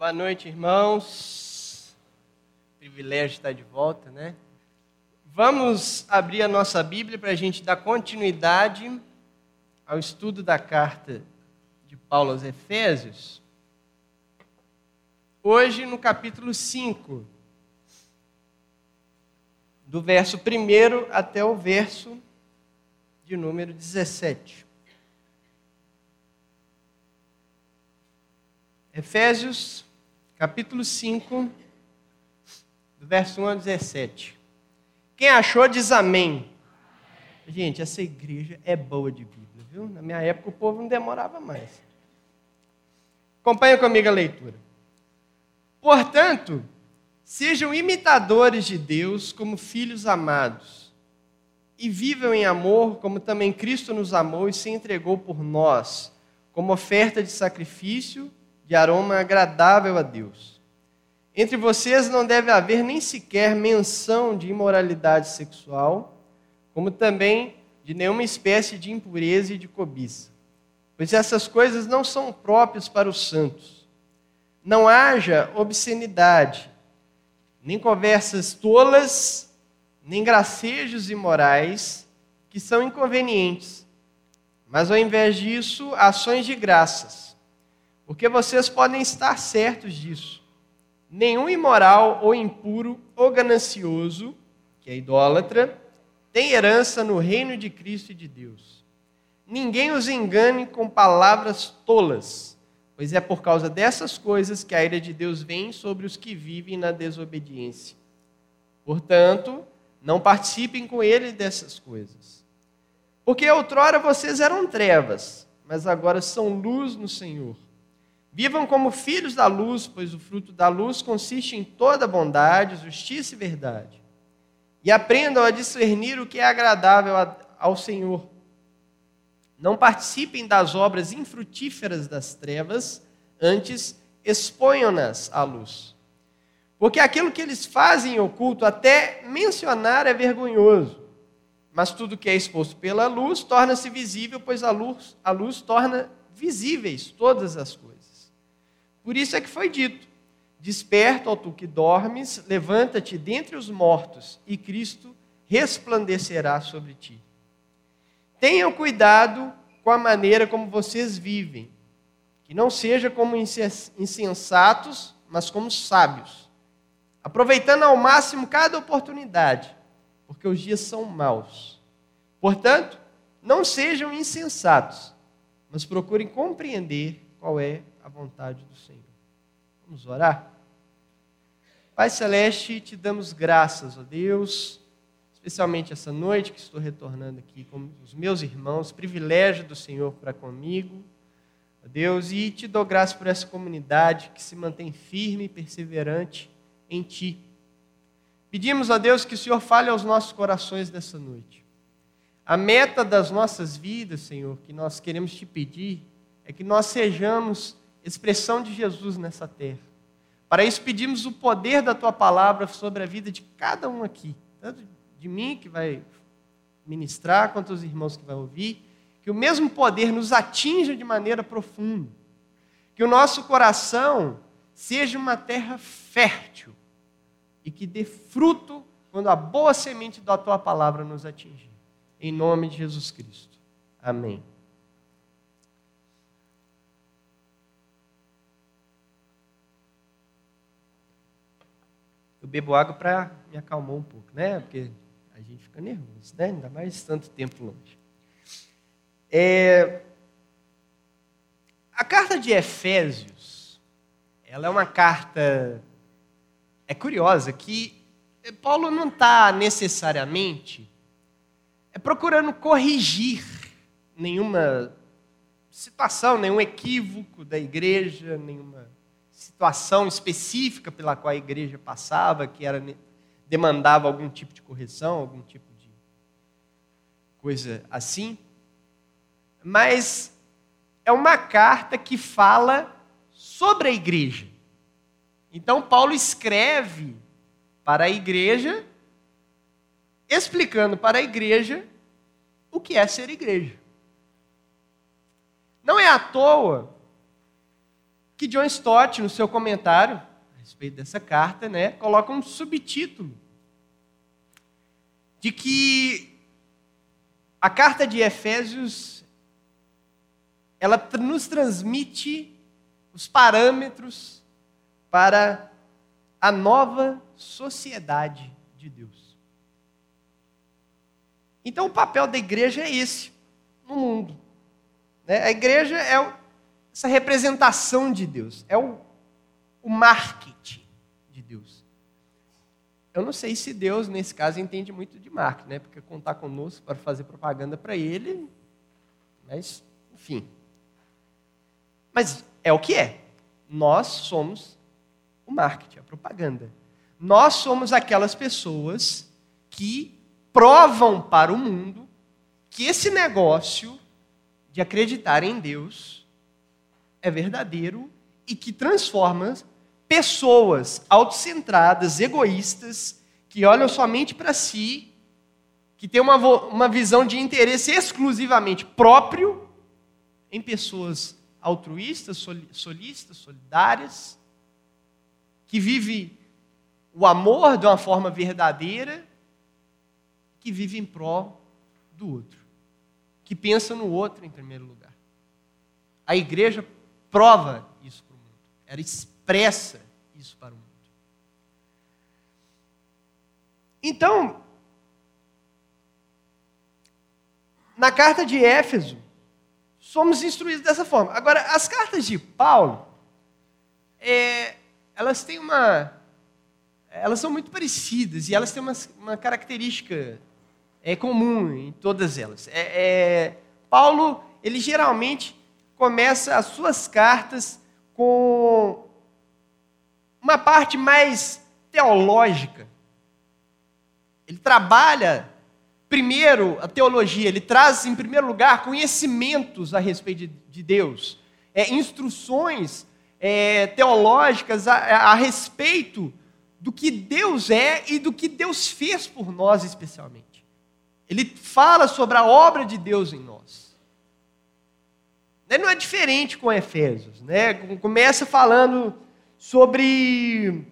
Boa noite, irmãos. Privilégio estar de volta, né? Vamos abrir a nossa Bíblia para a gente dar continuidade ao estudo da carta de Paulo aos Efésios. Hoje, no capítulo 5, do verso 1 até o verso de número 17. Efésios, capítulo 5, do verso 1 ao 17. Quem achou diz amém. Gente, essa igreja é boa de Bíblia, viu? Na minha época o povo não demorava mais. Acompanha comigo a leitura. Portanto, sejam imitadores de Deus como filhos amados, e vivam em amor como também Cristo nos amou e se entregou por nós, como oferta de sacrifício de aroma agradável a Deus. Entre vocês não deve haver nem sequer menção de imoralidade sexual, como também de nenhuma espécie de impureza e de cobiça, pois essas coisas não são próprias para os santos. Não haja obscenidade, nem conversas tolas, nem gracejos imorais, que são inconvenientes, mas ao invés disso, ações de graças porque vocês podem estar certos disso. Nenhum imoral ou impuro ou ganancioso, que é idólatra, tem herança no reino de Cristo e de Deus. Ninguém os engane com palavras tolas, pois é por causa dessas coisas que a ira de Deus vem sobre os que vivem na desobediência. Portanto, não participem com ele dessas coisas. Porque outrora vocês eram trevas, mas agora são luz no Senhor. Vivam como filhos da luz, pois o fruto da luz consiste em toda bondade, justiça e verdade. E aprendam a discernir o que é agradável ao Senhor. Não participem das obras infrutíferas das trevas, antes exponham-nas à luz. Porque aquilo que eles fazem em oculto, até mencionar é vergonhoso. Mas tudo que é exposto pela luz torna-se visível, pois a luz, a luz torna visíveis todas as coisas. Por isso é que foi dito: Desperta, ó tu que dormes, levanta-te dentre os mortos, e Cristo resplandecerá sobre ti. Tenham cuidado com a maneira como vocês vivem, que não seja como insensatos, mas como sábios, aproveitando ao máximo cada oportunidade, porque os dias são maus. Portanto, não sejam insensatos, mas procurem compreender qual é vontade do Senhor. Vamos orar? Pai Celeste, te damos graças, ó Deus, especialmente essa noite que estou retornando aqui com os meus irmãos, privilégio do Senhor para comigo, ó Deus, e te dou graças por essa comunidade que se mantém firme e perseverante em Ti. Pedimos a Deus que o Senhor fale aos nossos corações nessa noite. A meta das nossas vidas, Senhor, que nós queremos te pedir, é que nós sejamos expressão de Jesus nessa terra. Para isso pedimos o poder da tua palavra sobre a vida de cada um aqui, tanto de mim que vai ministrar, quanto os irmãos que vão ouvir, que o mesmo poder nos atinja de maneira profunda. Que o nosso coração seja uma terra fértil e que dê fruto quando a boa semente da tua palavra nos atingir. Em nome de Jesus Cristo. Amém. Eu bebo água para me acalmar um pouco, né? Porque a gente fica nervoso, né? Ainda mais tanto tempo longe. É... A carta de Efésios, ela é uma carta é curiosa que Paulo não está necessariamente é procurando corrigir nenhuma situação, nenhum equívoco da igreja, nenhuma situação específica pela qual a igreja passava, que era demandava algum tipo de correção, algum tipo de coisa assim. Mas é uma carta que fala sobre a igreja. Então Paulo escreve para a igreja explicando para a igreja o que é ser igreja. Não é à toa que John Stott, no seu comentário a respeito dessa carta, né, coloca um subtítulo de que a carta de Efésios ela nos transmite os parâmetros para a nova sociedade de Deus. Então, o papel da igreja é esse no mundo. Né? A igreja é essa representação de Deus, é o, o marketing de Deus. Eu não sei se Deus, nesse caso, entende muito de marketing, né? porque contar conosco para fazer propaganda para ele, mas, enfim. Mas é o que é. Nós somos o marketing, a propaganda. Nós somos aquelas pessoas que provam para o mundo que esse negócio de acreditar em Deus é verdadeiro e que transforma pessoas autocentradas, egoístas, que olham somente para si, que têm uma, uma visão de interesse exclusivamente próprio, em pessoas altruístas, solistas, solidárias, que vive o amor de uma forma verdadeira, que vive em prol do outro, que pensa no outro em primeiro lugar. A igreja prova isso para o mundo, ela expressa isso para o mundo. Então, na carta de Éfeso, somos instruídos dessa forma. Agora, as cartas de Paulo, é, elas têm uma. Elas são muito parecidas e elas têm uma, uma característica é, comum em todas elas. É, é, Paulo, ele geralmente começa as suas cartas com uma parte mais teológica. Ele trabalha primeiro a teologia, ele traz em primeiro lugar conhecimentos a respeito de, de Deus, é, instruções é, teológicas a, a respeito do que Deus é e do que Deus fez por nós especialmente. Ele fala sobre a obra de Deus em nós. Não é diferente com Efésios, né? Começa falando sobre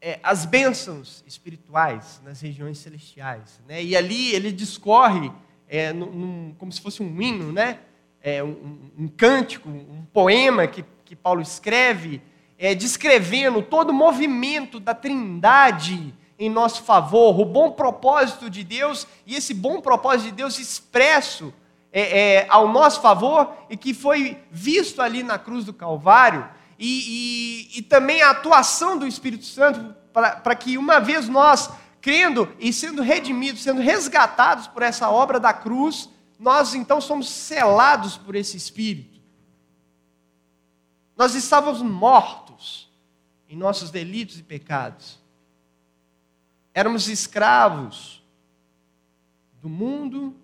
é, as bênçãos espirituais nas regiões celestiais, né? E ali ele discorre é, num, como se fosse um hino, né? é, um, um, cântico, um poema que, que Paulo escreve, é, descrevendo todo o movimento da trindade em nosso favor, o bom propósito de Deus e esse bom propósito de Deus expresso é, é, ao nosso favor e que foi visto ali na cruz do Calvário, e, e, e também a atuação do Espírito Santo para que uma vez nós, crendo e sendo redimidos, sendo resgatados por essa obra da cruz, nós então somos selados por esse Espírito. Nós estávamos mortos em nossos delitos e pecados. Éramos escravos do mundo,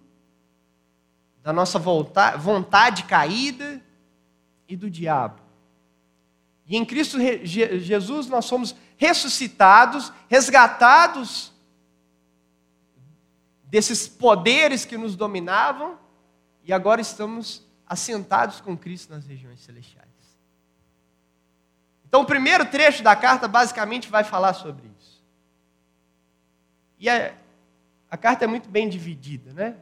da nossa vontade caída e do diabo. E em Cristo Jesus nós somos ressuscitados, resgatados desses poderes que nos dominavam e agora estamos assentados com Cristo nas regiões celestiais. Então, o primeiro trecho da carta basicamente vai falar sobre isso. E a, a carta é muito bem dividida, né?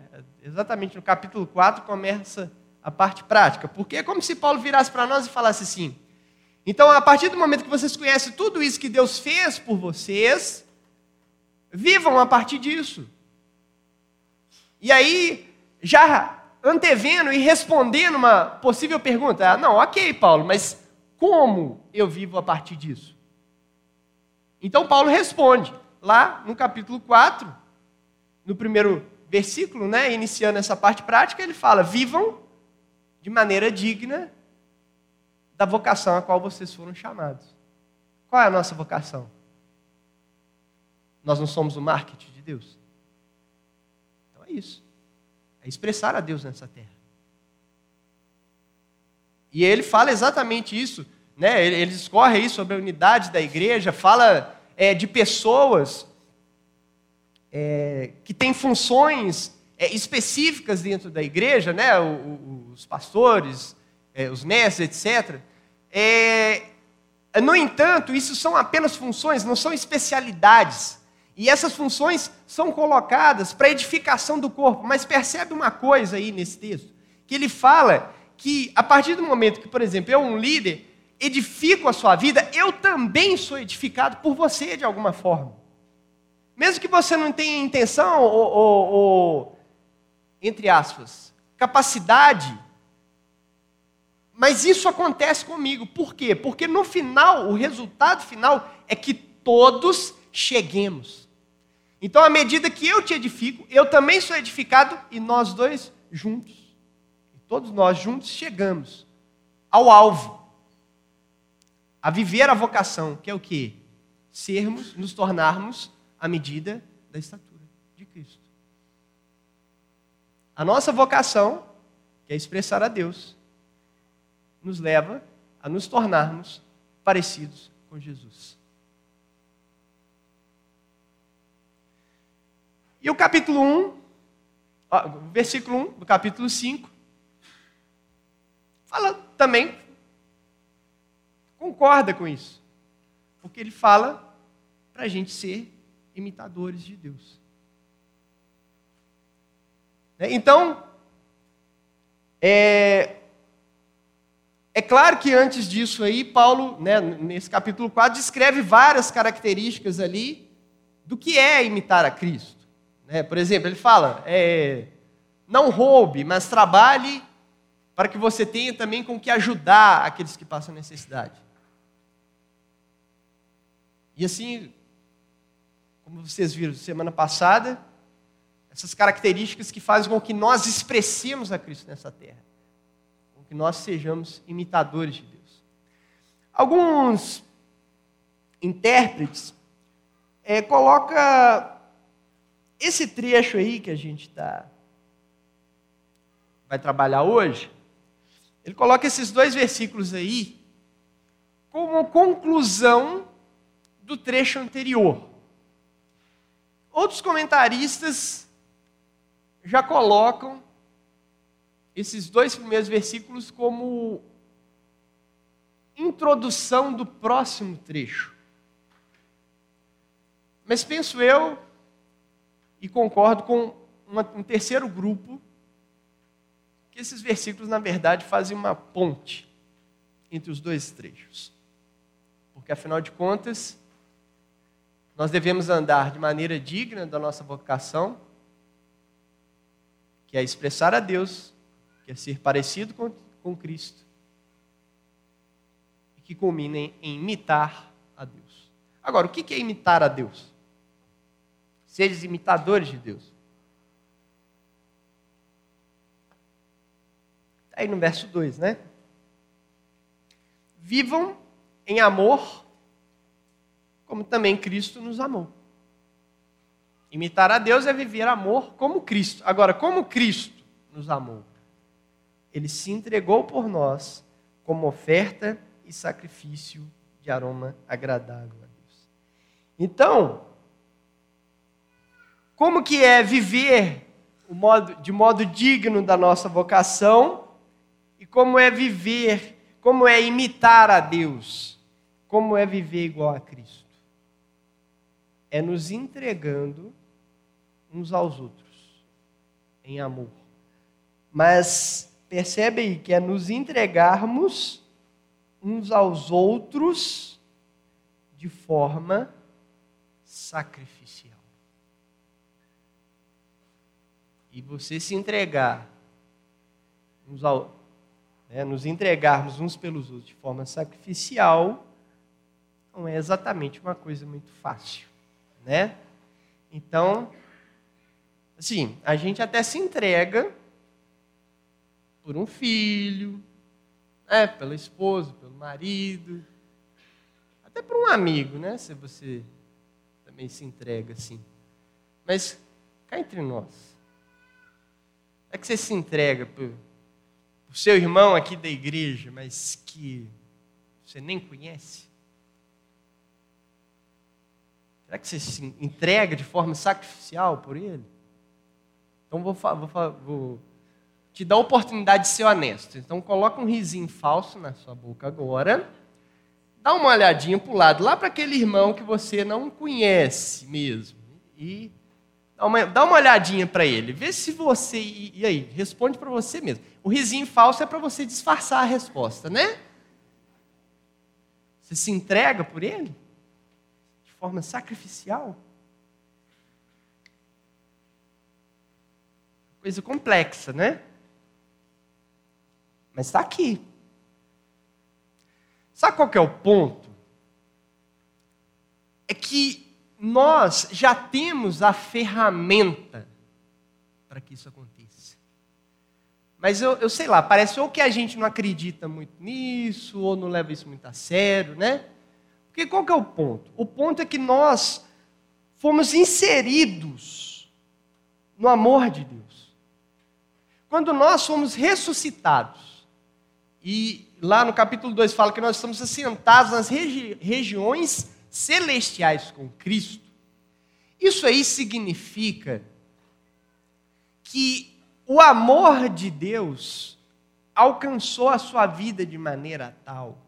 Exatamente no capítulo 4 começa a parte prática, porque é como se Paulo virasse para nós e falasse assim: então, a partir do momento que vocês conhecem tudo isso que Deus fez por vocês, vivam a partir disso. E aí, já antevendo e respondendo uma possível pergunta, ah, não, ok, Paulo, mas como eu vivo a partir disso? Então, Paulo responde, lá no capítulo 4, no primeiro versículo, né, iniciando essa parte prática, ele fala: vivam de maneira digna da vocação a qual vocês foram chamados. Qual é a nossa vocação? Nós não somos o marketing de Deus? é isso. É expressar a Deus nessa terra. E ele fala exatamente isso, né? ele, ele discorre aí sobre a unidade da igreja, fala é, de pessoas é, que têm funções é, específicas dentro da igreja, né? O, o, os pastores, é, os mestres, etc. É, no entanto, isso são apenas funções, não são especialidades. E essas funções são colocadas para edificação do corpo. Mas percebe uma coisa aí nesse texto, que ele fala que a partir do momento que, por exemplo, eu, um líder, edifico a sua vida, eu também sou edificado por você de alguma forma. Mesmo que você não tenha intenção ou, ou, ou entre aspas, capacidade, mas isso acontece comigo. Por quê? Porque no final, o resultado final é que todos cheguemos. Então, à medida que eu te edifico, eu também sou edificado e nós dois juntos. Todos nós juntos chegamos ao alvo. A viver a vocação, que é o quê? Sermos, nos tornarmos à medida da estatura de Cristo. A nossa vocação, que é expressar a Deus, nos leva a nos tornarmos parecidos com Jesus. E o capítulo 1, o versículo 1 do capítulo 5, fala também, concorda com isso, porque ele fala para a gente ser imitadores de Deus. Né? Então, é, é claro que antes disso aí, Paulo, né, nesse capítulo 4, descreve várias características ali do que é imitar a Cristo. Né? Por exemplo, ele fala, é, não roube, mas trabalhe para que você tenha também com que ajudar aqueles que passam necessidade. E assim, como vocês viram semana passada, essas características que fazem com que nós expressemos a Cristo nessa terra, com que nós sejamos imitadores de Deus. Alguns intérpretes é, coloca esse trecho aí que a gente tá, vai trabalhar hoje, ele coloca esses dois versículos aí como conclusão do trecho anterior. Outros comentaristas já colocam esses dois primeiros versículos como introdução do próximo trecho. Mas penso eu, e concordo com uma, um terceiro grupo, que esses versículos, na verdade, fazem uma ponte entre os dois trechos. Porque, afinal de contas, nós devemos andar de maneira digna da nossa vocação, que é expressar a Deus, que é ser parecido com, com Cristo, e que culmina em, imitar a Deus. Agora, o que é imitar a Deus? Seres imitadores de Deus. Está aí no verso 2, né? Vivam em amor como também Cristo nos amou. Imitar a Deus é viver amor como Cristo. Agora, como Cristo nos amou? Ele se entregou por nós como oferta e sacrifício de aroma agradável a Deus. Então, como que é viver de modo digno da nossa vocação e como é viver, como é imitar a Deus, como é viver igual a Cristo? É nos entregando uns aos outros em amor. Mas percebe aí que é nos entregarmos uns aos outros de forma sacrificial. E você se entregar uns ao, né, nos entregarmos uns pelos outros de forma sacrificial não é exatamente uma coisa muito fácil né? Então, assim, a gente até se entrega por um filho, né? pela esposa, pelo marido, até por um amigo, né? Se você também se entrega assim. Mas cá entre nós, é que você se entrega por, por seu irmão aqui da igreja, mas que você nem conhece? Será que você se entrega de forma sacrificial por ele? Então vou, vou, vou te dá a oportunidade de ser honesto. Então coloca um risinho falso na sua boca agora. Dá uma olhadinha para o lado, lá para aquele irmão que você não conhece mesmo. E dá uma, dá uma olhadinha para ele. Vê se você. E, e aí, responde para você mesmo. O risinho falso é para você disfarçar a resposta, né? Você se entrega por ele? Forma sacrificial? Coisa complexa, né? Mas está aqui. Sabe qual é o ponto? É que nós já temos a ferramenta para que isso aconteça. Mas eu, eu sei lá, parece ou que a gente não acredita muito nisso, ou não leva isso muito a sério, né? Porque qual que é o ponto? O ponto é que nós fomos inseridos no amor de Deus. Quando nós fomos ressuscitados, e lá no capítulo 2 fala que nós estamos assentados nas regi regiões celestiais com Cristo. Isso aí significa que o amor de Deus alcançou a sua vida de maneira tal.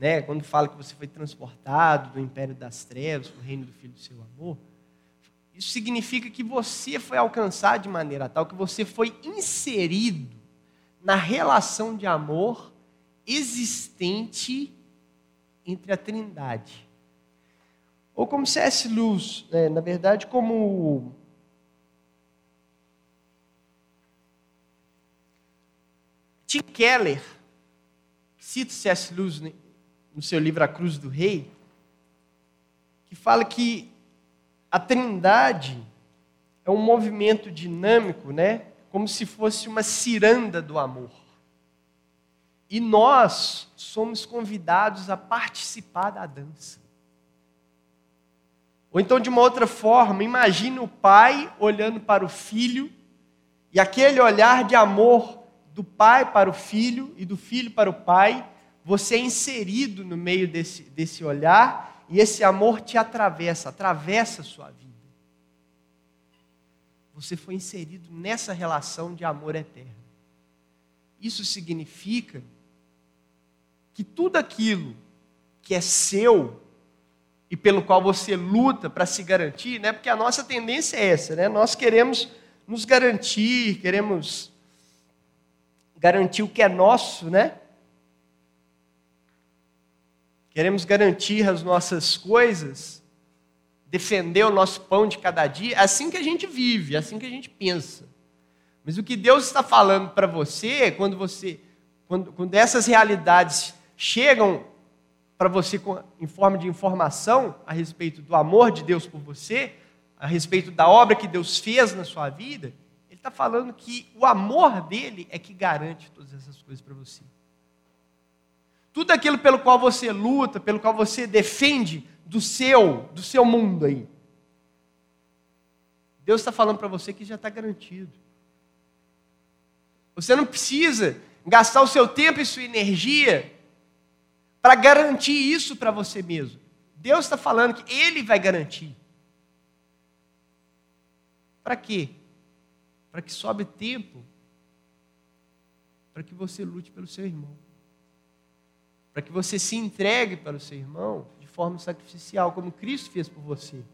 Né? Quando fala que você foi transportado do império das trevas para o reino do Filho do seu amor, isso significa que você foi alcançado de maneira tal que você foi inserido na relação de amor existente entre a Trindade. Ou como C.S. Lewis, né, na verdade, como Tim Keller, cita C.S. Lewis no seu livro A Cruz do Rei, que fala que a Trindade é um movimento dinâmico, né? como se fosse uma ciranda do amor. E nós somos convidados a participar da dança. Ou então, de uma outra forma, imagine o pai olhando para o filho, e aquele olhar de amor do pai para o filho e do filho para o pai, você é inserido no meio desse, desse olhar, e esse amor te atravessa, atravessa a sua vida. Você foi inserido nessa relação de amor eterno. Isso significa que tudo aquilo que é seu e pelo qual você luta para se garantir, né? Porque a nossa tendência é essa, né? Nós queremos nos garantir, queremos garantir o que é nosso, né? Queremos garantir as nossas coisas defender o nosso pão de cada dia, é assim que a gente vive, é assim que a gente pensa. Mas o que Deus está falando para você, quando você, quando, quando essas realidades chegam para você em forma de informação a respeito do amor de Deus por você, a respeito da obra que Deus fez na sua vida, Ele está falando que o amor dele é que garante todas essas coisas para você. Tudo aquilo pelo qual você luta, pelo qual você defende do seu, do seu mundo aí. Deus está falando para você que já está garantido. Você não precisa gastar o seu tempo e sua energia para garantir isso para você mesmo. Deus está falando que Ele vai garantir. Para quê? Para que sobe tempo para que você lute pelo seu irmão. Para que você se entregue para o seu irmão forma sacrificial, como Cristo fez por você.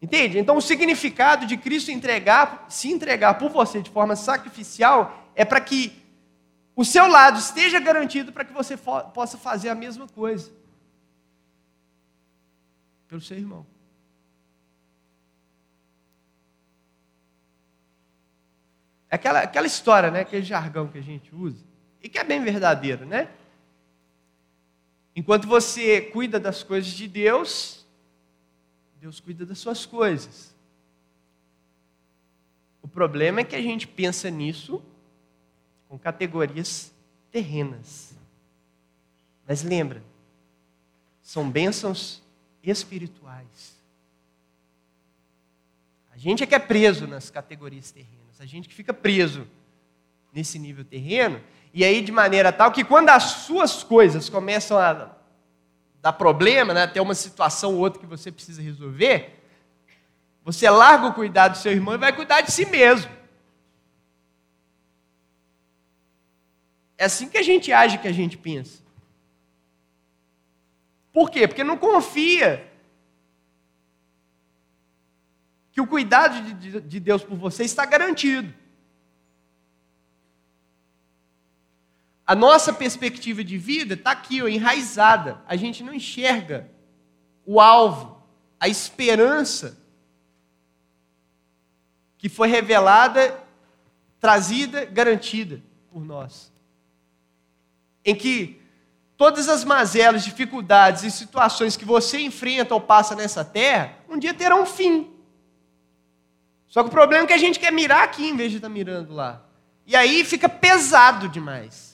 Entende? Então o significado de Cristo entregar, se entregar por você de forma sacrificial é para que o seu lado esteja garantido para que você possa fazer a mesma coisa pelo seu irmão. É aquela, aquela história, né? aquele jargão que a gente usa, e que é bem verdadeiro, né? Enquanto você cuida das coisas de Deus, Deus cuida das suas coisas. O problema é que a gente pensa nisso com categorias terrenas. Mas lembra, são bênçãos espirituais. A gente é que é preso nas categorias terrenas, a gente que fica preso nesse nível terreno, e aí, de maneira tal que quando as suas coisas começam a dar problema, né, ter uma situação ou outra que você precisa resolver, você larga o cuidado do seu irmão e vai cuidar de si mesmo. É assim que a gente age, que a gente pensa. Por quê? Porque não confia que o cuidado de Deus por você está garantido. A nossa perspectiva de vida está aqui, ó, enraizada. A gente não enxerga o alvo, a esperança que foi revelada, trazida, garantida por nós. Em que todas as mazelas, dificuldades e situações que você enfrenta ou passa nessa terra, um dia terão um fim. Só que o problema é que a gente quer mirar aqui em vez de estar tá mirando lá. E aí fica pesado demais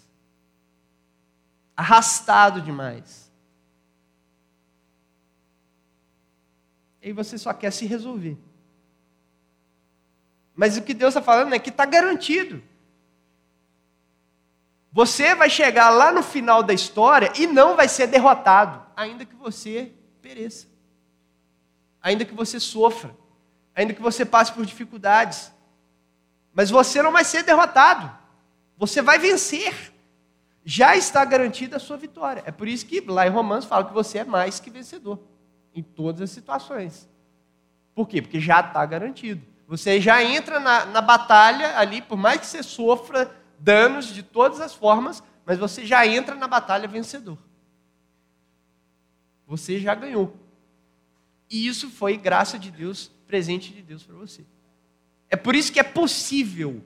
arrastado demais. E você só quer se resolver. Mas o que Deus está falando é que está garantido. Você vai chegar lá no final da história e não vai ser derrotado, ainda que você pereça, ainda que você sofra, ainda que você passe por dificuldades. Mas você não vai ser derrotado, você vai vencer já está garantida a sua vitória. É por isso que lá em Romanos fala que você é mais que vencedor em todas as situações. Por quê? Porque já está garantido. Você já entra na, na batalha ali, por mais que você sofra danos de todas as formas, mas você já entra na batalha vencedor. Você já ganhou. E isso foi graça de Deus, presente de Deus para você. É por isso que é possível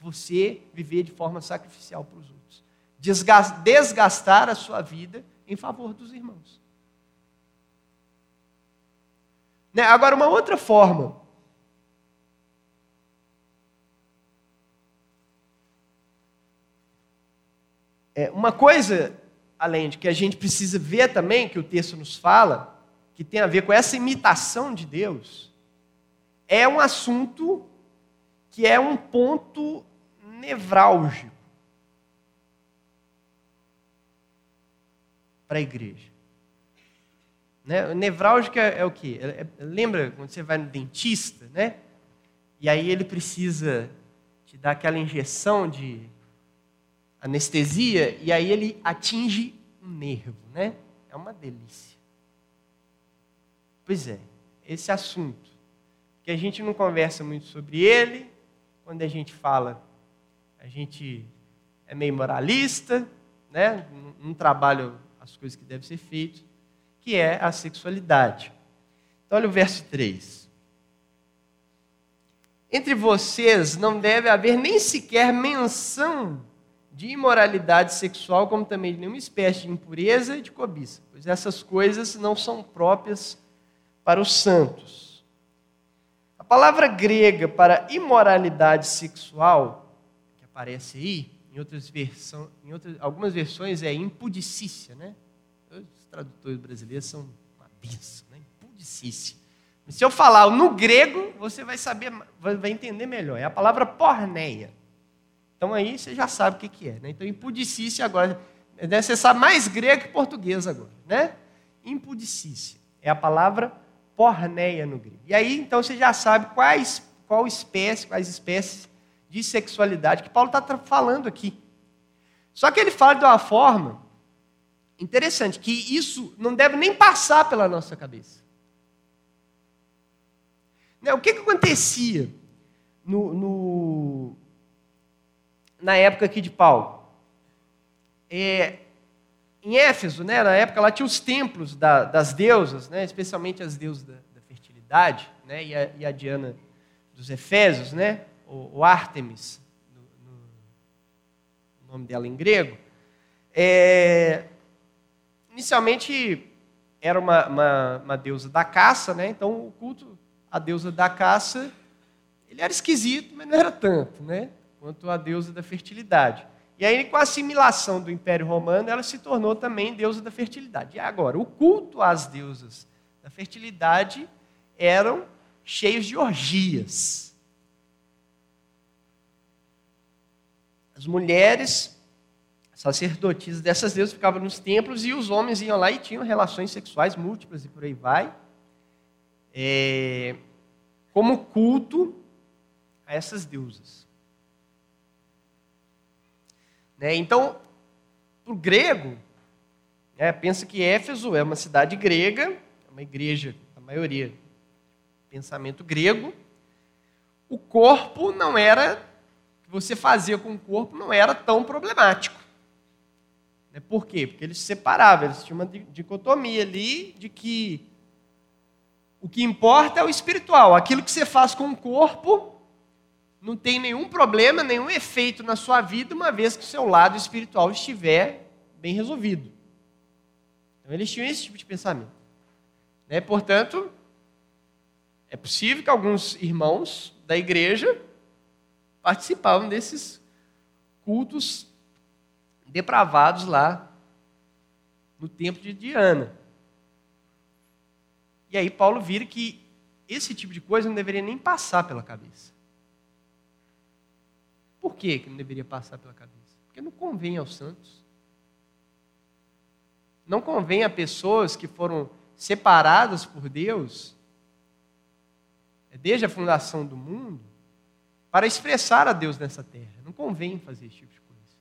você viver de forma sacrificial para os outros desgastar a sua vida em favor dos irmãos. Né? Agora, uma outra forma. É, uma coisa, além de que a gente precisa ver também, que o texto nos fala, que tem a ver com essa imitação de Deus, é um assunto que é um ponto nevrálgico para a igreja. Né? Nevrálgica é o quê? É, é, lembra quando você vai no dentista, né? E aí ele precisa te dar aquela injeção de anestesia e aí ele atinge um nervo, né? É uma delícia. Pois é, esse assunto que a gente não conversa muito sobre ele, quando a gente fala, a gente é meio moralista, né? Não trabalha as coisas que devem ser feitas, que é a sexualidade. Então, olha o verso 3. Entre vocês não deve haver nem sequer menção de imoralidade sexual, como também de nenhuma espécie de impureza e de cobiça, pois essas coisas não são próprias para os santos. A palavra grega para imoralidade sexual, que aparece aí, em outras versões, em outras, algumas versões é impudicícia, né? Os tradutores brasileiros são uma benção, né? Impudicícia. Se eu falar no grego, você vai saber, vai entender melhor. É a palavra porneia. Então aí você já sabe o que, que é. Né? Então impudicícia agora, né? você sabe mais grego que português agora, né? Impudicícia é a palavra porneia no grego. E aí então você já sabe quais, qual espécie, quais espécies de sexualidade que Paulo está falando aqui. Só que ele fala de uma forma interessante, que isso não deve nem passar pela nossa cabeça. Né, o que, que acontecia no, no, na época aqui de Paulo? É, em Éfeso, né, na época, lá tinha os templos da, das deusas, né, especialmente as deusas da, da fertilidade, né, e, a, e a Diana dos Efésios, né, o Artemis, no, no, o nome dela em grego, é, inicialmente era uma, uma, uma, deusa da caça, né? então o culto à deusa da caça ele era esquisito, mas não era tanto, né? quanto a deusa da fertilidade. E aí, com a assimilação do Império Romano, ela se tornou também deusa da fertilidade. E agora, o culto às deusas da fertilidade eram cheios de orgias. As mulheres sacerdotisas dessas deusas ficavam nos templos e os homens iam lá e tinham relações sexuais múltiplas e por aí vai. É, como culto a essas deusas. Né? Então, para o grego, é, pensa que Éfeso é uma cidade grega, é uma igreja, a maioria, pensamento grego. O corpo não era, você fazia com o corpo não era tão problemático. Né? Por quê? Porque eles se separavam, eles tinham uma dicotomia ali de que o que importa é o espiritual. Aquilo que você faz com o corpo não tem nenhum problema, nenhum efeito na sua vida, uma vez que o seu lado espiritual estiver bem resolvido. Então eles tinham esse tipo de pensamento. Né? Portanto, é possível que alguns irmãos da igreja participavam desses cultos depravados lá no templo de Diana. E aí Paulo vira que esse tipo de coisa não deveria nem passar pela cabeça. Por que, que não deveria passar pela cabeça? Porque não convém aos santos. Não convém a pessoas que foram separadas por Deus, é desde a fundação do mundo, para expressar a Deus nessa terra. Não convém fazer esse tipo de coisa.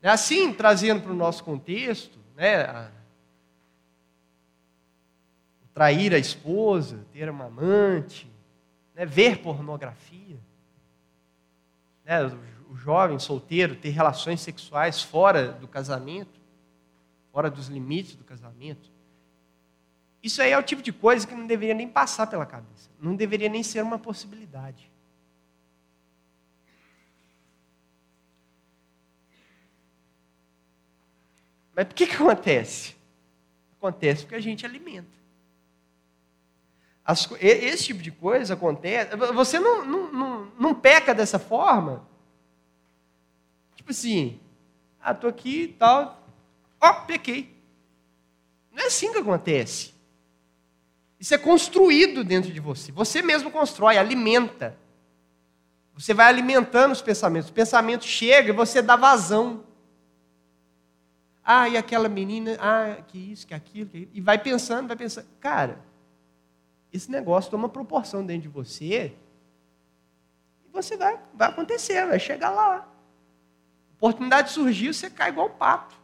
É assim, trazendo para o nosso contexto, né, a, trair a esposa, ter uma amante, né, ver pornografia. Né, o, o jovem solteiro ter relações sexuais fora do casamento fora dos limites do casamento. Isso aí é o tipo de coisa que não deveria nem passar pela cabeça, não deveria nem ser uma possibilidade. Mas por que, que acontece? Acontece porque a gente alimenta. As, esse tipo de coisa acontece. Você não, não, não, não peca dessa forma. Tipo assim, ah, estou aqui e tal, Ó, oh, pequei. Não é assim que acontece. Isso é construído dentro de você. Você mesmo constrói, alimenta. Você vai alimentando os pensamentos. O pensamento chega e você dá vazão. Ah, e aquela menina, ah, que isso, que aquilo, que... e vai pensando, vai pensando. Cara, esse negócio toma proporção dentro de você e você vai, vai acontecer, vai chegar lá. Oportunidade surgiu, você cai igual pato.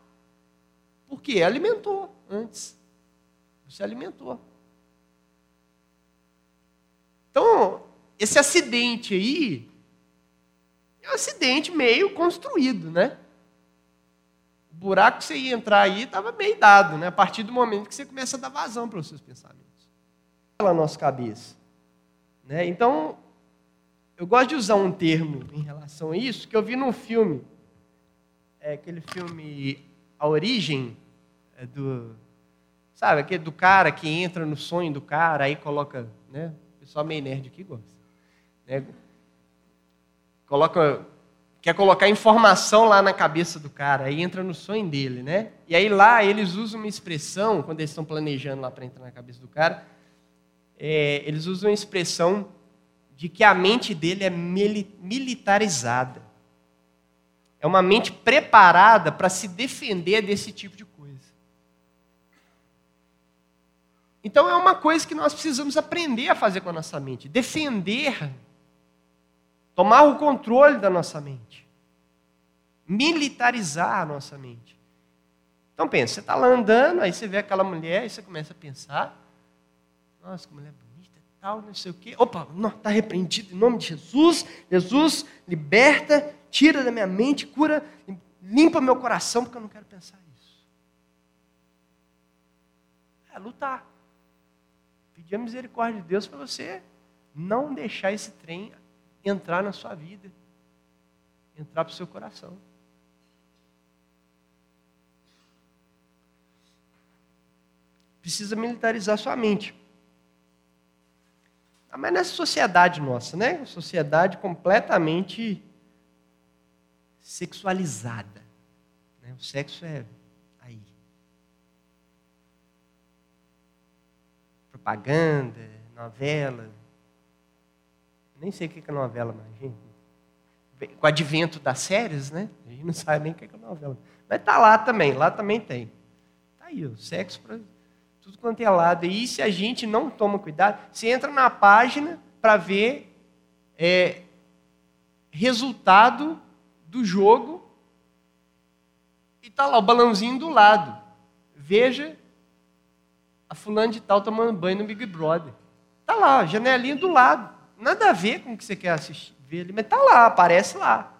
Por quê? Alimentou antes. Você alimentou. Então, esse acidente aí é um acidente meio construído, né? O buraco que você ia entrar aí estava meio dado, né? A partir do momento que você começa a dar vazão para os seus pensamentos. Pela nossa cabeça. Né? Então, eu gosto de usar um termo em relação a isso, que eu vi num filme, é aquele filme A Origem, é do. Sabe, aquele do cara que entra no sonho do cara, aí coloca. Né? Pessoal meio nerd aqui gosta. Né? Coloca. Quer colocar informação lá na cabeça do cara, aí entra no sonho dele, né? E aí lá eles usam uma expressão, quando eles estão planejando lá para entrar na cabeça do cara, é, eles usam uma expressão de que a mente dele é militarizada. É uma mente preparada para se defender desse tipo de Então é uma coisa que nós precisamos aprender a fazer com a nossa mente, defender, tomar o controle da nossa mente, militarizar a nossa mente. Então pensa, você está lá andando, aí você vê aquela mulher, e você começa a pensar, nossa, que mulher bonita, tal, não sei o quê. Opa, está repreendido em nome de Jesus. Jesus, liberta, tira da minha mente, cura, limpa meu coração, porque eu não quero pensar isso. É lutar pedir a misericórdia de Deus para você não deixar esse trem entrar na sua vida, entrar para o seu coração. Precisa militarizar sua mente. Ah, mas nessa sociedade nossa, né? Sociedade completamente sexualizada. Né? O sexo é propaganda, novela. Nem sei o que é novela mais, gente. Com o advento das séries, né? A gente não sabe nem o que é novela. Mas tá lá também, lá também tem. Tá aí, o sexo para tudo quanto é lado. E se a gente não toma cuidado, você entra na página para ver é, resultado do jogo e tá lá o balãozinho do lado. Veja a fulana de tal tomando banho no Big Brother. Tá lá, janelinha do lado. Nada a ver com o que você quer assistir, ver ali, mas tá lá, aparece lá.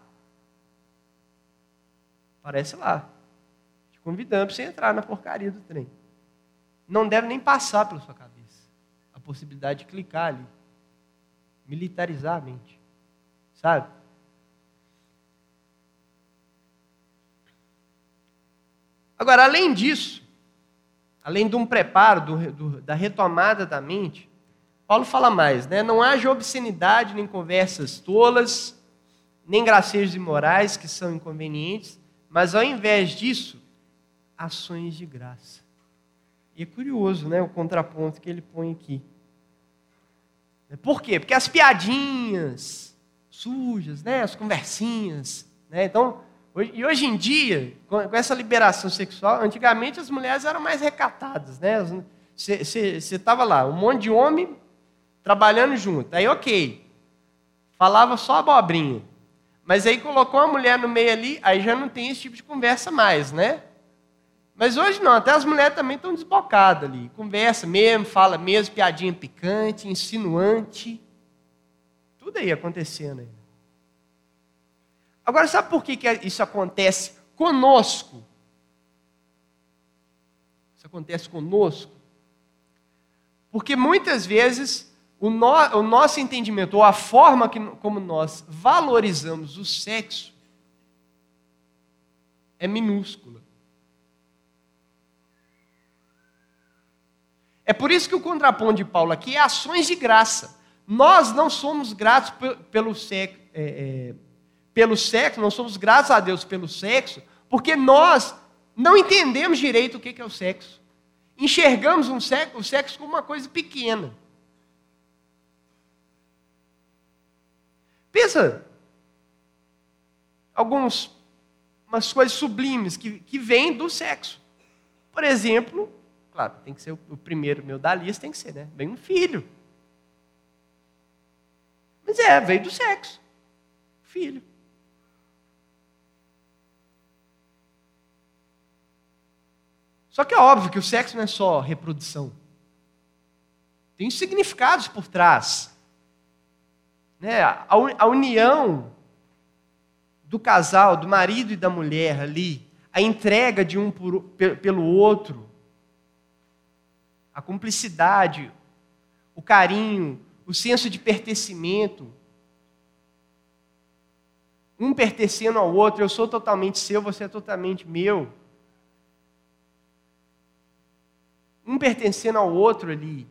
Aparece lá. Te convidando para você entrar na porcaria do trem. Não deve nem passar pela sua cabeça a possibilidade de clicar ali. Militarizar a mente. Sabe? Agora, além disso, além de um preparo do, do, da retomada da mente, Paulo fala mais, né? Não haja obscenidade, nem conversas tolas, nem gracejos imorais que são inconvenientes, mas ao invés disso, ações de graça. E é curioso, né, o contraponto que ele põe aqui. Por quê? Porque as piadinhas sujas, né, as conversinhas, né? Então, e hoje em dia, com essa liberação sexual, antigamente as mulheres eram mais recatadas, né? Você estava lá, um monte de homem trabalhando junto. Aí, ok, falava só abobrinha. Mas aí colocou uma mulher no meio ali, aí já não tem esse tipo de conversa mais, né? Mas hoje não, até as mulheres também estão desbocadas ali. Conversa mesmo, fala mesmo, piadinha picante, insinuante. Tudo aí acontecendo aí. Agora, sabe por que, que isso acontece conosco? Isso acontece conosco? Porque muitas vezes o, no, o nosso entendimento, ou a forma que, como nós valorizamos o sexo, é minúscula. É por isso que o contraponto de Paulo aqui é ações de graça. Nós não somos gratos pelo sexo. É, é, pelo sexo, não somos graças a Deus pelo sexo, porque nós não entendemos direito o que é o sexo. Enxergamos um sexo, o sexo como uma coisa pequena. Pensa algumas umas coisas sublimes que, que vêm do sexo. Por exemplo, claro, tem que ser o, o primeiro meu da lista, tem que ser, né? Vem um filho. Mas é, veio do sexo. Filho. Só que é óbvio que o sexo não é só reprodução. Tem significados por trás. Né? A, união do casal, do marido e da mulher ali, a entrega de um por, pelo outro, a cumplicidade, o carinho, o senso de pertencimento. Um pertencendo ao outro, eu sou totalmente seu, você é totalmente meu. Um pertencendo ao outro ali.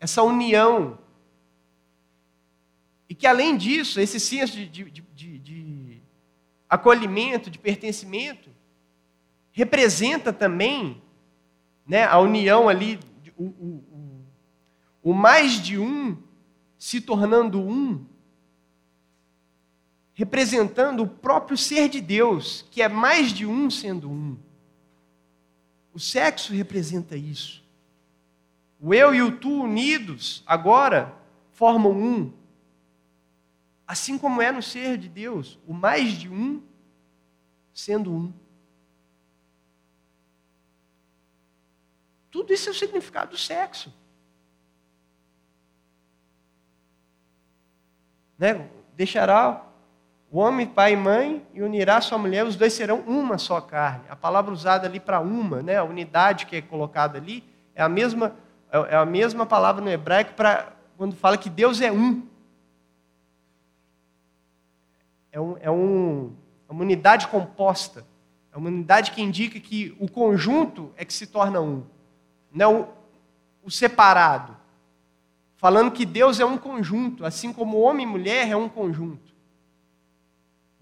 Essa união. E que, além disso, esse senso de, de, de, de acolhimento, de pertencimento, representa também né, a união ali, o, o, o, o mais de um se tornando um, representando o próprio ser de Deus, que é mais de um sendo um. O sexo representa isso. O eu e o tu unidos agora formam um. Assim como é no ser de Deus, o mais de um sendo um. Tudo isso é o significado do sexo. Né? Deixará o homem, pai e mãe, e unirá sua mulher, os dois serão uma só carne. A palavra usada ali para uma, né, a unidade que é colocada ali, é a mesma, é a mesma palavra no hebraico para quando fala que Deus é um. É, um, é um, é uma unidade composta. É uma unidade que indica que o conjunto é que se torna um, não o, o separado. Falando que Deus é um conjunto, assim como homem e mulher é um conjunto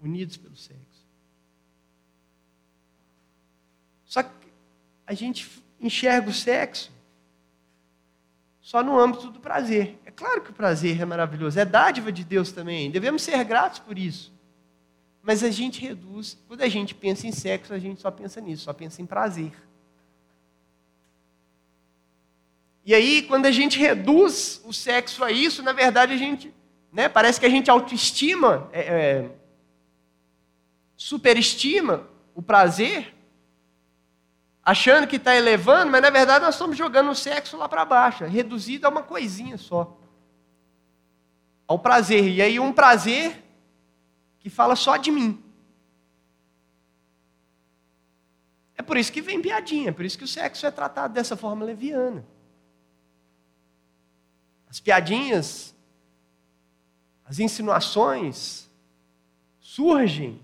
unidos pelo sexo. Só que a gente enxerga o sexo só no âmbito do prazer. É claro que o prazer é maravilhoso, é dádiva de Deus também, devemos ser gratos por isso. Mas a gente reduz, quando a gente pensa em sexo, a gente só pensa nisso, só pensa em prazer. E aí, quando a gente reduz o sexo a isso, na verdade a gente, né, parece que a gente autoestima, é, é, superestima o prazer, achando que está elevando, mas na verdade nós estamos jogando o sexo lá para baixo, é reduzido a uma coisinha só. Ao prazer. E aí um prazer que fala só de mim. É por isso que vem piadinha, é por isso que o sexo é tratado dessa forma leviana. As piadinhas, as insinuações surgem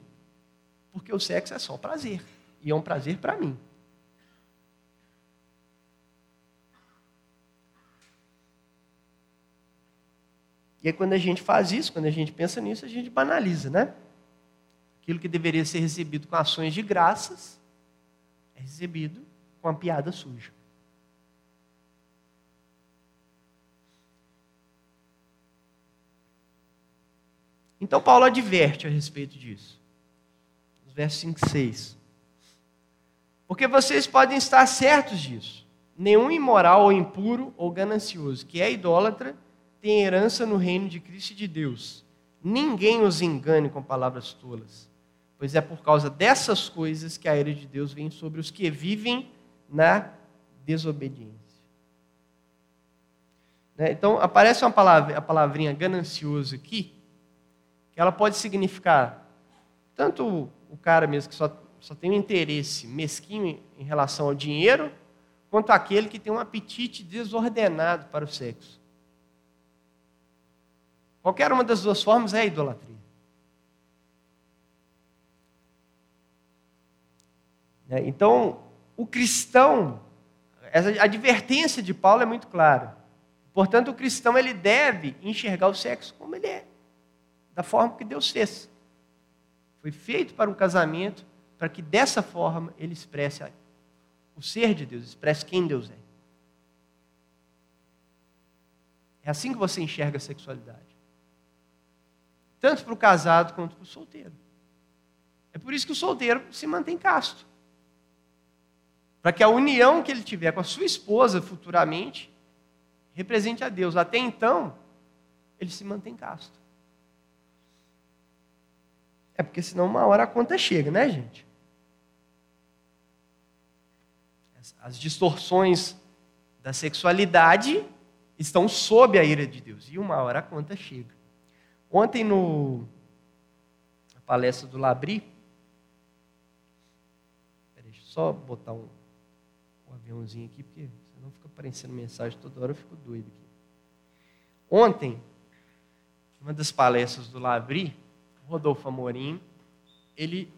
porque o sexo é só prazer. E é um prazer para mim. E aí, quando a gente faz isso, quando a gente pensa nisso, a gente banaliza, né? Aquilo que deveria ser recebido com ações de graças é recebido com a piada suja. Então, Paulo adverte a respeito disso. Nos versos 5 e 6. Porque vocês podem estar certos disso. Nenhum imoral ou impuro ou ganancioso, que é idólatra, tem herança no reino de Cristo e de Deus. Ninguém os engane com palavras tolas, pois é por causa dessas coisas que a ira de Deus vem sobre os que vivem na desobediência. Né? Então, aparece uma palavra, a palavrinha ganancioso aqui, que ela pode significar tanto o cara mesmo que só, só tem um interesse mesquinho em relação ao dinheiro, quanto aquele que tem um apetite desordenado para o sexo. Qualquer uma das duas formas é idolatria. Né? Então, o cristão, a advertência de Paulo é muito clara. Portanto, o cristão ele deve enxergar o sexo como ele é, da forma que Deus fez. Foi feito para um casamento, para que dessa forma ele expresse o ser de Deus, expresse quem Deus é. É assim que você enxerga a sexualidade tanto para o casado quanto para o solteiro. É por isso que o solteiro se mantém casto. Para que a união que ele tiver com a sua esposa futuramente represente a Deus. Até então, ele se mantém casto. É porque senão uma hora a conta chega, né, gente? As distorções da sexualidade estão sob a ira de Deus. E uma hora a conta chega. Ontem, no, na palestra do Labri, deixa eu só botar um, um aviãozinho aqui, porque senão fica aparecendo mensagem toda hora, eu fico doido aqui. Ontem, uma das palestras do Labri, Rodolfo Amorim, ele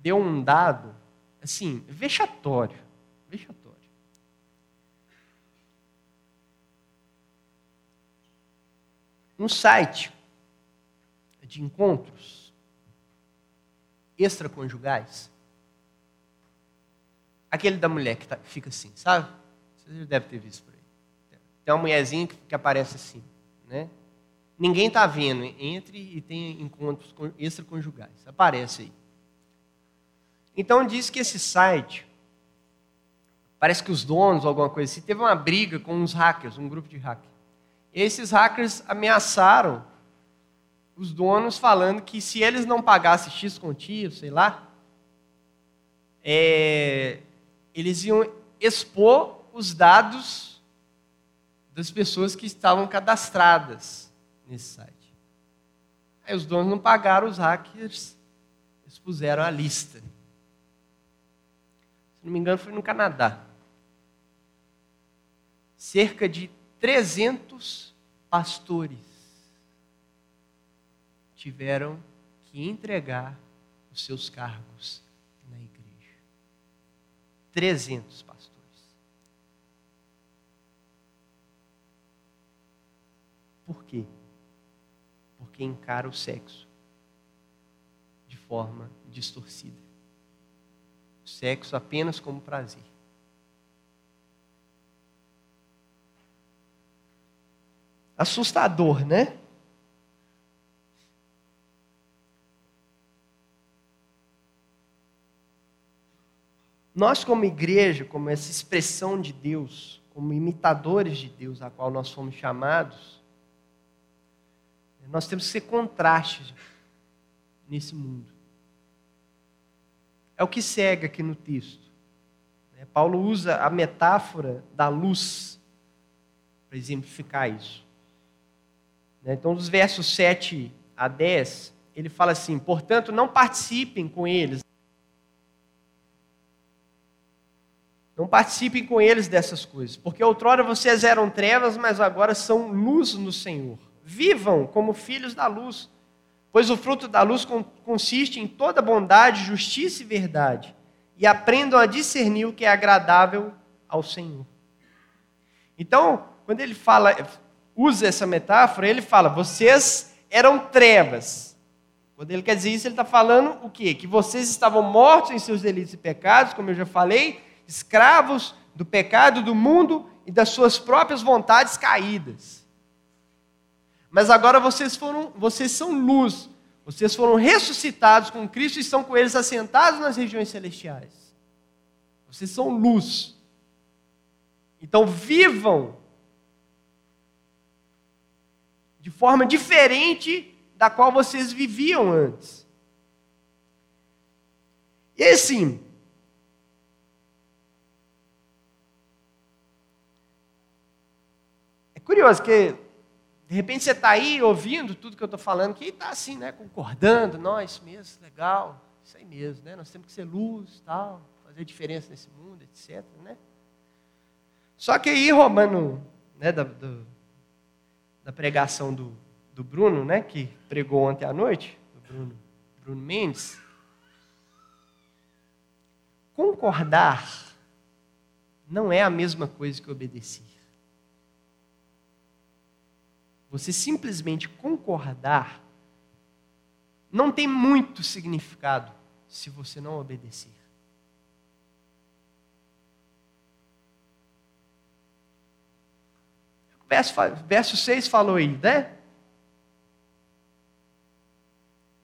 deu um dado, assim, vexatório, vexatório. Um site de encontros extraconjugais. Aquele da mulher que tá, fica assim, sabe? Você já deve ter visto por aí. Tem uma mulherzinha que, que aparece assim, né? Ninguém está vendo, entre e tem encontros extraconjugais. Aparece aí. Então diz que esse site, parece que os donos, alguma coisa assim, teve uma briga com uns hackers, um grupo de hackers. E esses hackers ameaçaram os donos falando que se eles não pagassem X quantia, sei lá, é, eles iam expor os dados das pessoas que estavam cadastradas nesse site. Aí os donos não pagaram, os hackers expuseram a lista. Se não me engano, foi no Canadá. Cerca de 300 pastores tiveram que entregar os seus cargos na igreja. 300 pastores. Por quê? Porque encara o sexo de forma distorcida. O sexo apenas como prazer. Assustador, né? Nós, como igreja, como essa expressão de Deus, como imitadores de Deus, a qual nós fomos chamados, nós temos que ser contrastes nesse mundo. é o que segue aqui no texto. Né? Paulo usa a metáfora da luz para exemplificar isso. Né? Então, dos versos 7 a 10, ele fala assim: portanto, não participem com eles. Não participem com eles dessas coisas, porque outrora vocês eram trevas, mas agora são luz no Senhor. Vivam como filhos da luz, pois o fruto da luz consiste em toda bondade, justiça e verdade, e aprendam a discernir o que é agradável ao Senhor. Então, quando ele fala, usa essa metáfora, ele fala: vocês eram trevas. Quando ele quer dizer isso, ele está falando o quê? Que vocês estavam mortos em seus delitos e pecados, como eu já falei, escravos do pecado do mundo e das suas próprias vontades caídas. Mas agora vocês foram, vocês são luz. Vocês foram ressuscitados com Cristo e estão com eles assentados nas regiões celestiais. Vocês são luz. Então vivam de forma diferente da qual vocês viviam antes. E assim, é curioso que de repente você está aí ouvindo tudo que eu estou falando, que está assim, né? Concordando, nós, isso mesmo, legal, isso aí mesmo, né? Nós temos que ser luz, tal, fazer diferença nesse mundo, etc. Né? Só que aí, Romano, né, da, do, da pregação do, do Bruno, né, que pregou ontem à noite, do Bruno, Bruno Mendes, concordar não é a mesma coisa que obedecer. Você simplesmente concordar não tem muito significado se você não obedecer. Verso, verso 6 falou aí, né?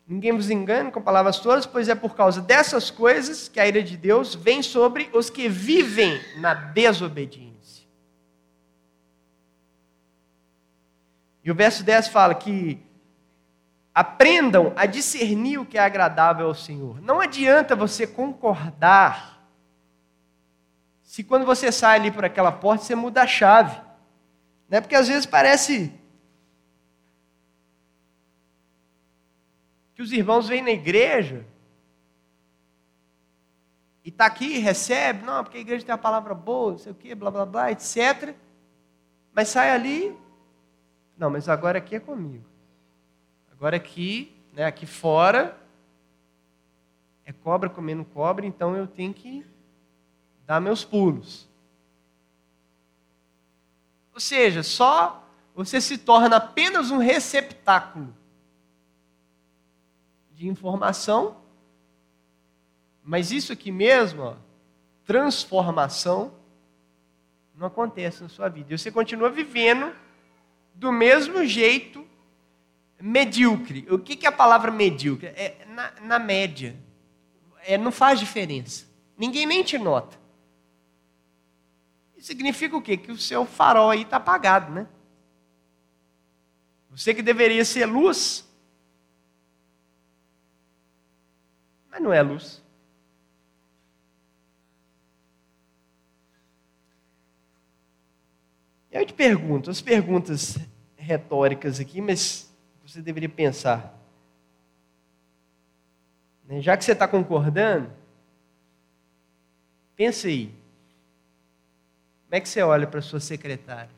Ninguém vos engane com palavras todas, pois é por causa dessas coisas que a ira de Deus vem sobre os que vivem na desobediência. O verso 10 fala que aprendam a discernir o que é agradável ao Senhor. Não adianta você concordar se quando você sai ali por aquela porta você muda a chave. Né? Porque às vezes parece que os irmãos vêm na igreja e está aqui, recebe, não, porque a igreja tem a palavra boa, não sei o quê, blá blá blá, etc. Mas sai ali, não, mas agora aqui é comigo. Agora aqui, né, aqui fora, é cobra comendo cobra, então eu tenho que dar meus pulos. Ou seja, só você se torna apenas um receptáculo de informação, mas isso aqui mesmo, ó, transformação, não acontece na sua vida. E você continua vivendo do mesmo jeito medíocre. O que, é a palavra medíocre? É na, na média. É, não faz diferença. Ninguém nem te nota. Isso significa o quê? Que o seu farol aí está apagado, né? Você que deveria ser luz, mas não é luz. Eu te pergunto, as perguntas retóricas aqui, mas você deveria pensar. Né, já que você está concordando, pense aí. Como é que você olha para sua secretária?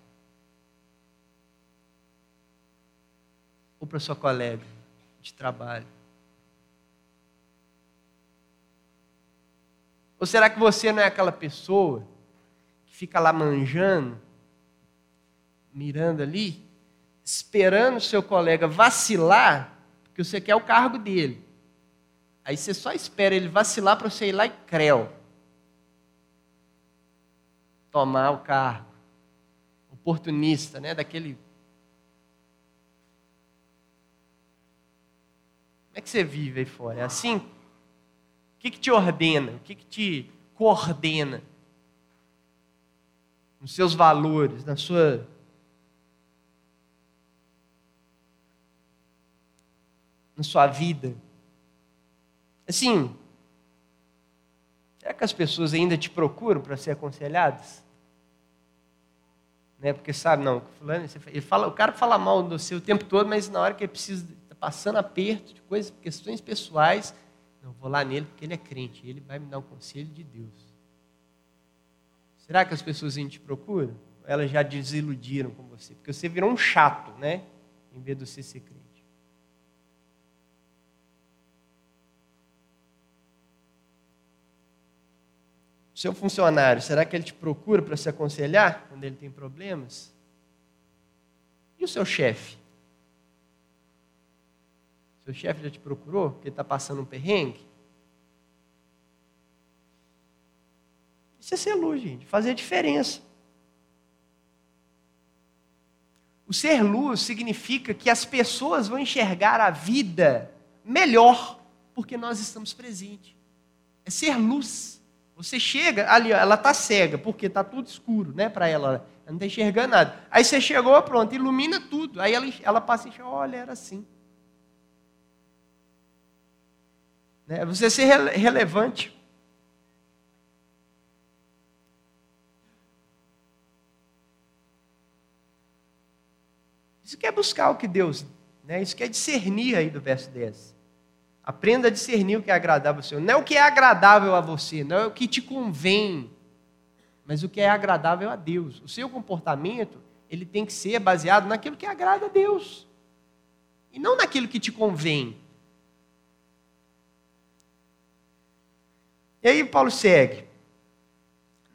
Ou para sua colega de trabalho? Ou será que você não é aquela pessoa que fica lá manjando mirando ali, esperando o seu colega vacilar, porque você quer o cargo dele. Aí você só espera ele vacilar para você ir lá e creu. Tomar o cargo. Oportunista, né? Daquele. Como é que você vive aí fora? É assim? O que, que te ordena? O que, que te coordena? Nos seus valores, na sua na sua vida. Assim, Será que as pessoas ainda te procuram para ser aconselhadas? Né? Porque sabe, não, fulano, ele fala, o cara fala mal do seu o tempo todo, mas na hora que ele precisa, está passando aperto de coisas, questões pessoais, não, vou lá nele porque ele é crente, ele vai me dar um conselho de Deus. Será que as pessoas ainda te procuram? Elas já desiludiram com você? Porque você virou um chato, né? Em vez de você ser crente. Seu funcionário, será que ele te procura para se aconselhar quando ele tem problemas? E o seu chefe? Seu chefe já te procurou porque está passando um perrengue? Isso é ser luz, gente, fazer diferença. O ser luz significa que as pessoas vão enxergar a vida melhor porque nós estamos presentes. É ser luz. Você chega ali, ela está cega, porque está tudo escuro, né, para ela. Ela não está enxergando nada. Aí você chegou, pronto, ilumina tudo. Aí ela, ela passa e enxerga, olha, era assim. Né? Você ser rele relevante. Isso quer buscar o que Deus, né? Isso quer discernir aí do verso 10. Aprenda a discernir o que é agradável ao Senhor. Não é o que é agradável a você, não é o que te convém, mas o que é agradável a Deus. O seu comportamento, ele tem que ser baseado naquilo que agrada a Deus. E não naquilo que te convém. E aí Paulo segue.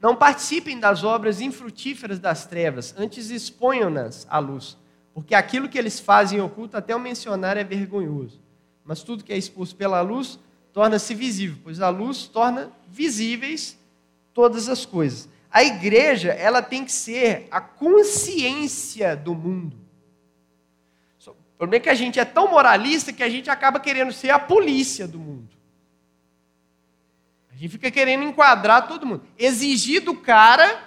Não participem das obras infrutíferas das trevas, antes exponham-nas à luz, porque aquilo que eles fazem oculto, até o mencionar, é vergonhoso mas tudo que é expulso pela luz torna-se visível, pois a luz torna visíveis todas as coisas. A igreja, ela tem que ser a consciência do mundo. O problema é que a gente é tão moralista que a gente acaba querendo ser a polícia do mundo. A gente fica querendo enquadrar todo mundo. Exigir do cara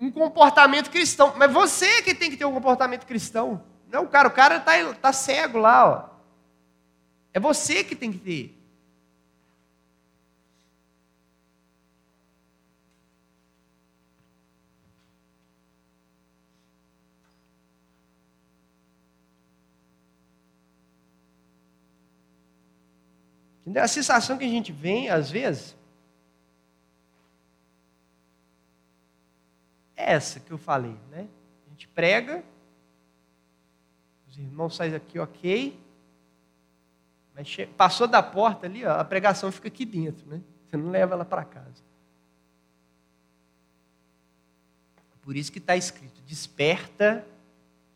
um comportamento cristão. Mas você que tem que ter um comportamento cristão. Não, cara, o cara está tá cego lá, ó. É você que tem que ter. Entendeu? A sensação que a gente vem, às vezes, é essa que eu falei, né? A gente prega, irmão sai daqui, ok. Mas passou da porta ali, ó, a pregação fica aqui dentro, né? Você não leva ela para casa. Por isso que está escrito: Desperta,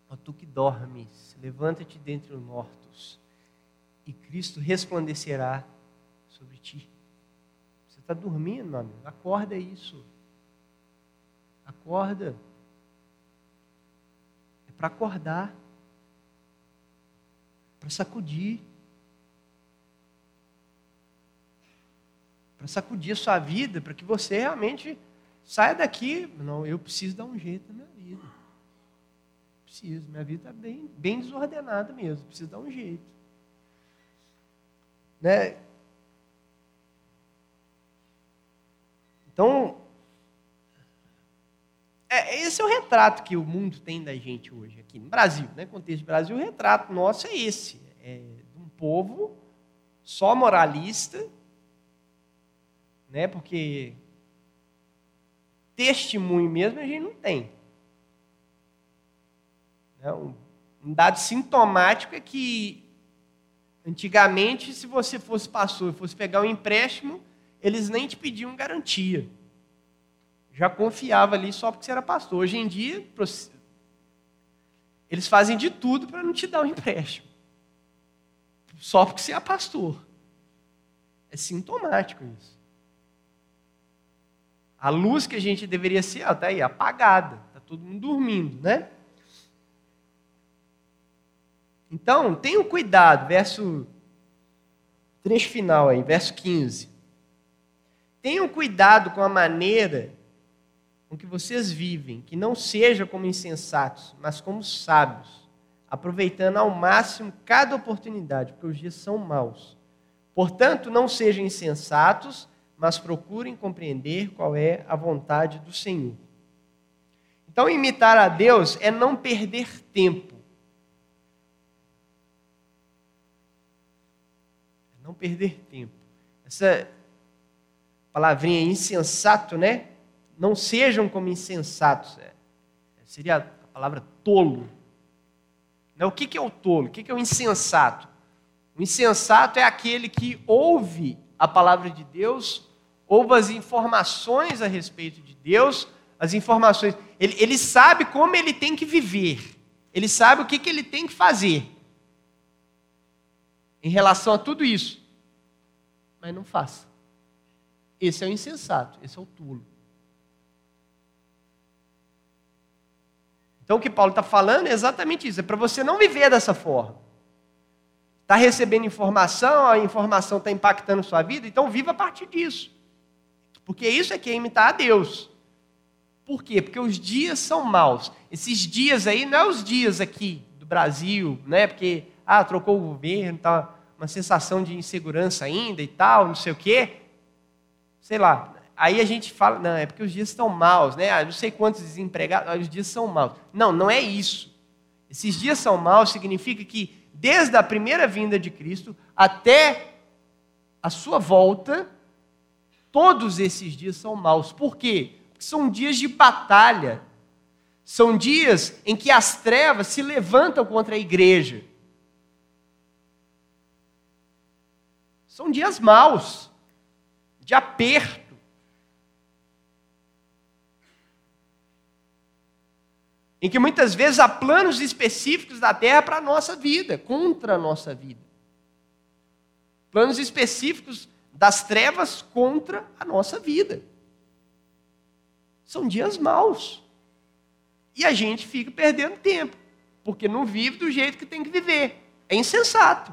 ó tu que dormes, levanta-te dentre os mortos, e Cristo resplandecerá sobre ti. Você está dormindo, meu amigo? Acorda isso. Acorda. É para acordar para sacudir. Para sacudir a sua vida, para que você realmente saia daqui. Não, eu preciso dar um jeito na minha vida. Preciso, minha vida está bem, bem desordenada mesmo, preciso dar um jeito. Né? Então, é, esse é o retrato que o mundo tem da gente hoje, aqui no Brasil, né? contexto Brasil, o retrato nosso é esse: é de um povo só moralista, né? porque testemunho mesmo a gente não tem. Né? Um dado sintomático é que, antigamente, se você fosse pastor e fosse pegar um empréstimo, eles nem te pediam garantia já confiava ali só porque você era pastor. Hoje em dia, eles fazem de tudo para não te dar um empréstimo. Só porque você é pastor. É sintomático isso. A luz que a gente deveria ser, está aí, apagada. Está todo mundo dormindo, né? Então, tenham cuidado, verso trecho final aí, verso 15. Tenham cuidado com a maneira com que vocês vivem, que não seja como insensatos, mas como sábios, aproveitando ao máximo cada oportunidade, porque os dias são maus. Portanto, não sejam insensatos, mas procurem compreender qual é a vontade do Senhor. Então, imitar a Deus é não perder tempo. É não perder tempo. Essa palavrinha insensato, né? Não sejam como insensatos. É. Seria a palavra tolo. O que é o tolo? O que é o insensato? O insensato é aquele que ouve a palavra de Deus, ouve as informações a respeito de Deus, as informações. Ele, ele sabe como ele tem que viver, ele sabe o que, que ele tem que fazer em relação a tudo isso, mas não faça. Esse é o insensato, esse é o tolo. Então o que Paulo está falando é exatamente isso: é para você não viver dessa forma. Está recebendo informação, a informação está impactando sua vida, então viva a partir disso. Porque isso é que é imitar a Deus. Por quê? Porque os dias são maus. Esses dias aí não é os dias aqui do Brasil, né? Porque ah, trocou o governo, tá uma sensação de insegurança ainda e tal, não sei o quê sei lá. Aí a gente fala, não, é porque os dias estão maus, né? Ah, não sei quantos desempregados, ah, os dias são maus. Não, não é isso. Esses dias são maus significa que desde a primeira vinda de Cristo até a sua volta, todos esses dias são maus. Por quê? Porque são dias de batalha. São dias em que as trevas se levantam contra a igreja. São dias maus de aperto. Em que muitas vezes há planos específicos da terra para a nossa vida, contra a nossa vida. Planos específicos das trevas contra a nossa vida. São dias maus. E a gente fica perdendo tempo, porque não vive do jeito que tem que viver. É insensato.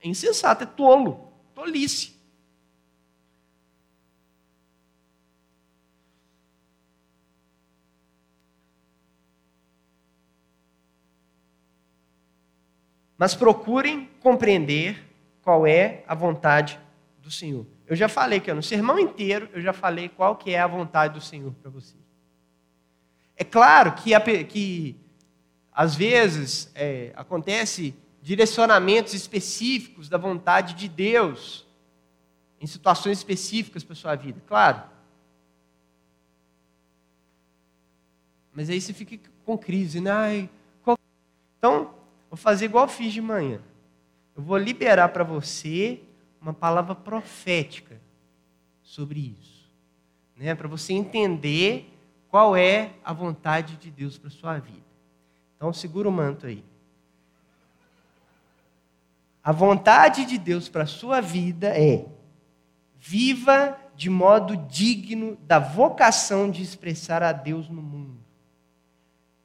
É insensato, é tolo, tolice. Mas procurem compreender qual é a vontade do Senhor. Eu já falei que no sermão inteiro eu já falei qual que é a vontade do Senhor para você. É claro que, que às vezes é, acontece direcionamentos específicos da vontade de Deus em situações específicas para sua vida, claro. Mas aí você fica com crise, né? Então, Vou fazer igual fiz de manhã. Eu vou liberar para você uma palavra profética sobre isso. Né? Para você entender qual é a vontade de Deus para sua vida. Então, segura o manto aí. A vontade de Deus para sua vida é: viva de modo digno da vocação de expressar a Deus no mundo.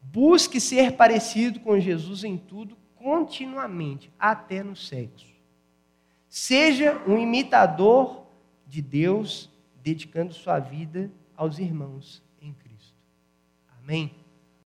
Busque ser parecido com Jesus em tudo, continuamente, até no sexo. Seja um imitador de Deus, dedicando sua vida aos irmãos em Cristo. Amém?